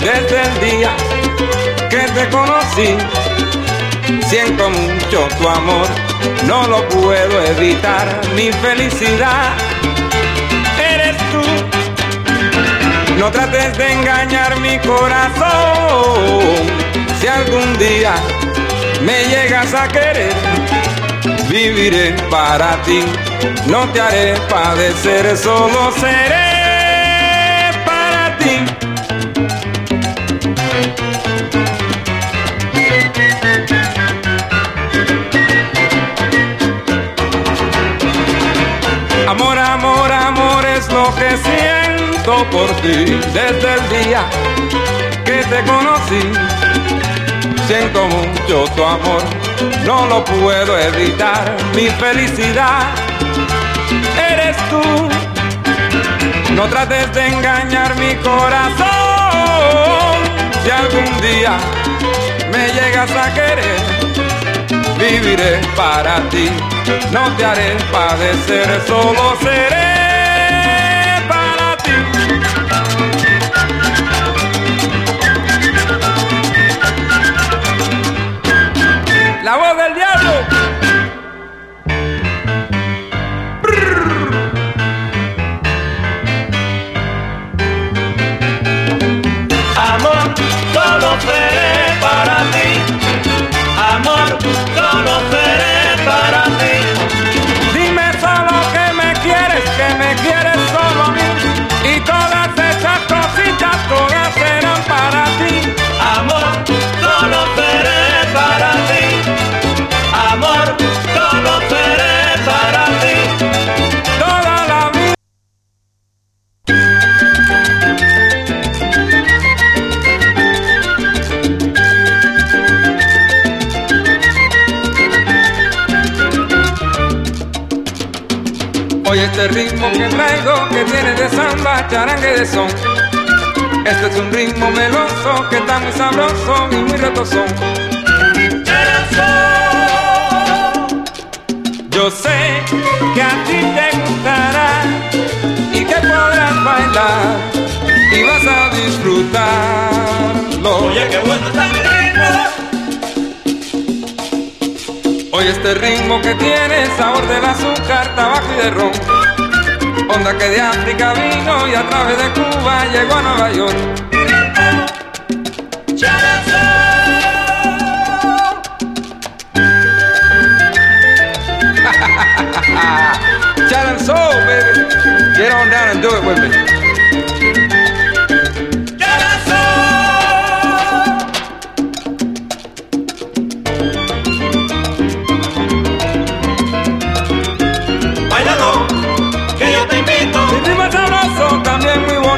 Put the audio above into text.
desde el día que te conocí. Siento mucho tu amor, no lo puedo evitar, mi felicidad eres tú. No trates de engañar mi corazón, si algún día me llegas a querer, viviré para ti, no te haré padecer, solo seré Amor, amor, amor es lo que siento por ti desde el día que te conocí. Siento mucho tu amor, no lo puedo evitar. Mi felicidad eres tú. No trates de engañar mi corazón. Si algún día me llegas a querer, viviré para ti. No te haré padecer, solo seré Oye este ritmo que traigo que tiene de samba, charangue de son. Este es un ritmo meloso que está muy sabroso y muy retozón. Yo sé que a ti te gustará y que podrás bailar y vas a disfrutarlo. Oye, qué bueno está Oye este ritmo que tiene sabor del azúcar, tabaco y de ron. Onda que de África vino y a través de Cuba llegó a Nueva York. Challenge baby. Get on down and do it with me.